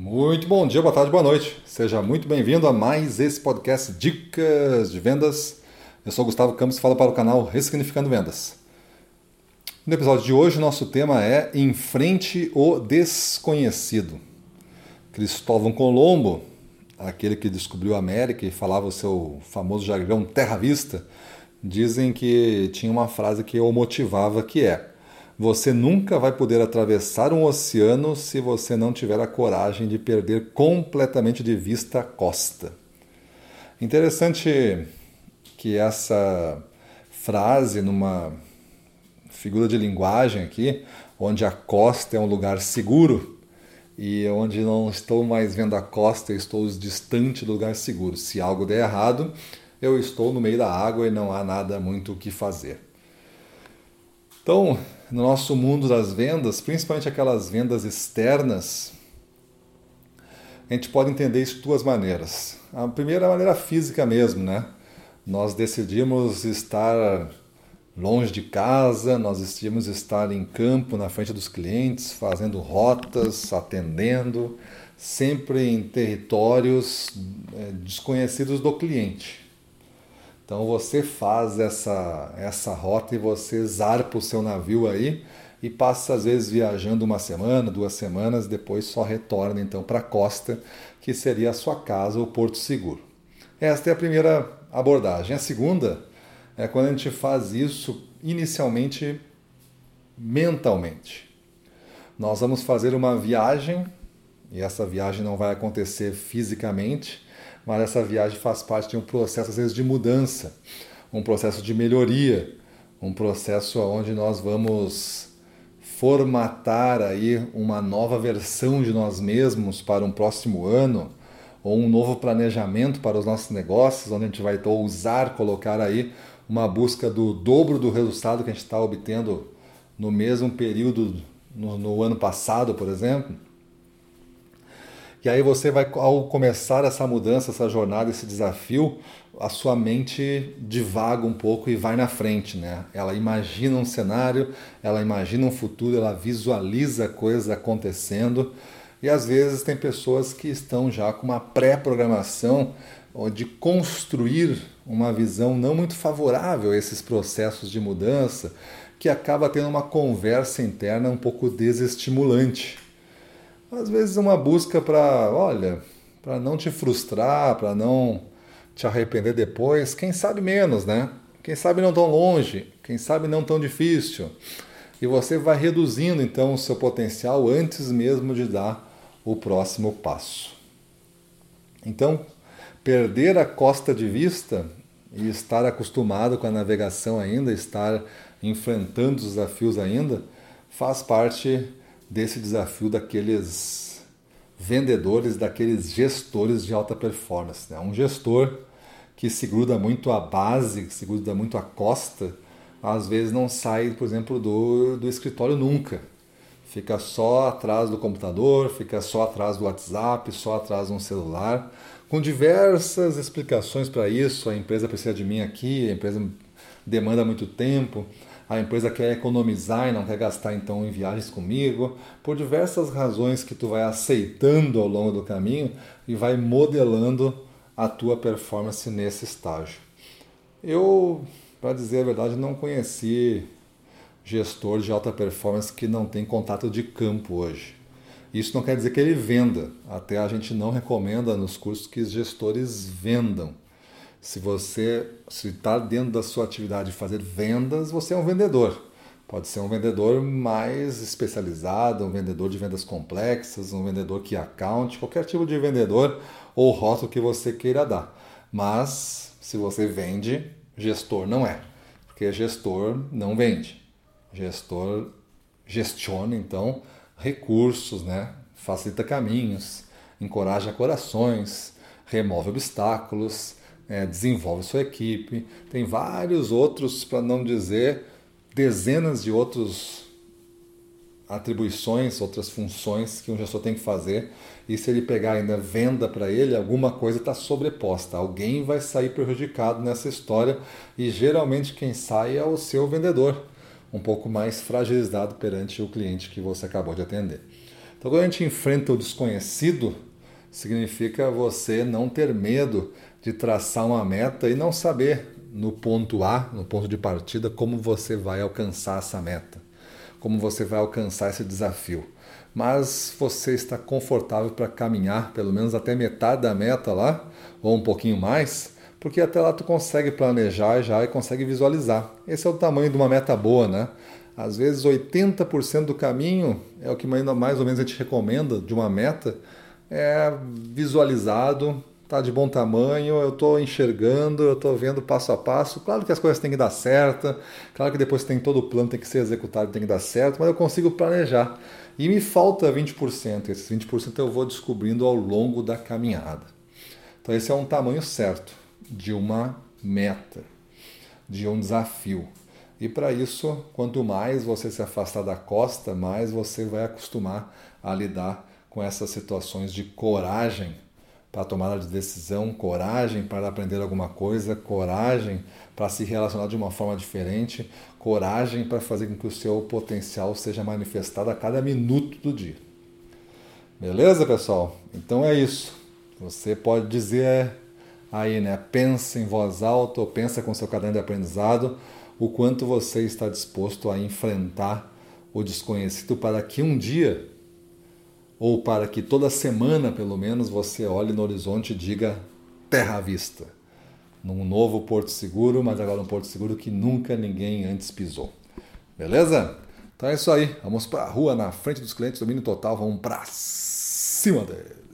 Muito bom dia, boa tarde, boa noite. Seja muito bem-vindo a mais esse podcast Dicas de Vendas. Eu sou Gustavo Campos falo para o canal Ressignificando Vendas. No episódio de hoje, nosso tema é Enfrente o Desconhecido. Cristóvão Colombo, aquele que descobriu a América e falava o seu famoso jargão Terra Vista, dizem que tinha uma frase que o motivava que é você nunca vai poder atravessar um oceano se você não tiver a coragem de perder completamente de vista a costa. Interessante que essa frase, numa figura de linguagem aqui, onde a costa é um lugar seguro e onde não estou mais vendo a costa, estou distante do lugar seguro. Se algo der errado, eu estou no meio da água e não há nada muito o que fazer. Então, no nosso mundo das vendas, principalmente aquelas vendas externas, a gente pode entender isso de duas maneiras. A primeira é a maneira física mesmo, né? Nós decidimos estar longe de casa, nós decidimos estar em campo, na frente dos clientes, fazendo rotas, atendendo, sempre em territórios é, desconhecidos do cliente. Então você faz essa, essa rota e você zarpa o seu navio aí e passa às vezes viajando uma semana, duas semanas, depois só retorna então para a costa, que seria a sua casa, o Porto Seguro. Esta é a primeira abordagem. A segunda é quando a gente faz isso inicialmente mentalmente. Nós vamos fazer uma viagem e essa viagem não vai acontecer fisicamente, mas essa viagem faz parte de um processo, às vezes, de mudança, um processo de melhoria, um processo onde nós vamos formatar aí uma nova versão de nós mesmos para um próximo ano, ou um novo planejamento para os nossos negócios, onde a gente vai ousar colocar aí uma busca do dobro do resultado que a gente está obtendo no mesmo período no, no ano passado, por exemplo. E aí você vai, ao começar essa mudança, essa jornada, esse desafio, a sua mente divaga um pouco e vai na frente, né? Ela imagina um cenário, ela imagina um futuro, ela visualiza coisas acontecendo. E às vezes tem pessoas que estão já com uma pré-programação de construir uma visão não muito favorável a esses processos de mudança, que acaba tendo uma conversa interna um pouco desestimulante às vezes uma busca para, olha, para não te frustrar, para não te arrepender depois, quem sabe menos, né? Quem sabe não tão longe, quem sabe não tão difícil. E você vai reduzindo então o seu potencial antes mesmo de dar o próximo passo. Então, perder a costa de vista e estar acostumado com a navegação ainda, estar enfrentando os desafios ainda, faz parte desse desafio daqueles vendedores, daqueles gestores de alta performance. Né? Um gestor que se gruda muito à base, que se gruda muito à costa, às vezes não sai, por exemplo, do, do escritório nunca. Fica só atrás do computador, fica só atrás do WhatsApp, só atrás de um celular, com diversas explicações para isso. A empresa precisa de mim aqui, a empresa demanda muito tempo, a empresa quer economizar e não quer gastar então em viagens comigo, por diversas razões que tu vai aceitando ao longo do caminho e vai modelando a tua performance nesse estágio. Eu, para dizer a verdade, não conheci gestor de alta performance que não tem contato de campo hoje. Isso não quer dizer que ele venda, até a gente não recomenda nos cursos que os gestores vendam. Se você está dentro da sua atividade de fazer vendas, você é um vendedor. Pode ser um vendedor mais especializado, um vendedor de vendas complexas, um vendedor que account, qualquer tipo de vendedor ou rótulo que você queira dar. Mas se você vende, gestor não é, porque gestor não vende. Gestor gestiona então recursos, né? facilita caminhos, encoraja corações, remove obstáculos, é, desenvolve sua equipe, tem vários outros, para não dizer dezenas de outros atribuições, outras funções que um gestor tem que fazer. E se ele pegar ainda venda para ele, alguma coisa está sobreposta. Alguém vai sair prejudicado nessa história e geralmente quem sai é o seu vendedor, um pouco mais fragilizado perante o cliente que você acabou de atender. Então, quando a gente enfrenta o desconhecido, significa você não ter medo de traçar uma meta e não saber no ponto A, no ponto de partida, como você vai alcançar essa meta, como você vai alcançar esse desafio. Mas você está confortável para caminhar pelo menos até metade da meta lá, ou um pouquinho mais, porque até lá tu consegue planejar já e consegue visualizar. Esse é o tamanho de uma meta boa, né? Às vezes 80% do caminho é o que mais ou menos a gente recomenda de uma meta, é visualizado, tá de bom tamanho, eu estou enxergando, eu estou vendo passo a passo. Claro que as coisas têm que dar certo, claro que depois tem todo o plano tem que ser executado, tem que dar certo, mas eu consigo planejar. E me falta 20%, esses 20% eu vou descobrindo ao longo da caminhada. Então esse é um tamanho certo de uma meta, de um desafio. E para isso, quanto mais você se afastar da costa, mais você vai acostumar a lidar com essas situações de coragem para tomar de decisão, coragem para aprender alguma coisa, coragem para se relacionar de uma forma diferente, coragem para fazer com que o seu potencial seja manifestado a cada minuto do dia. Beleza, pessoal? Então é isso. Você pode dizer aí, né? Pensa em voz alta ou pensa com seu caderno de aprendizado o quanto você está disposto a enfrentar o desconhecido para que um dia, ou para que toda semana pelo menos, você olhe no horizonte e diga terra à vista. Num novo Porto Seguro, mas agora um Porto Seguro que nunca ninguém antes pisou. Beleza? Então é isso aí. Vamos para a rua na frente dos clientes, domínio total, vamos para cima deles.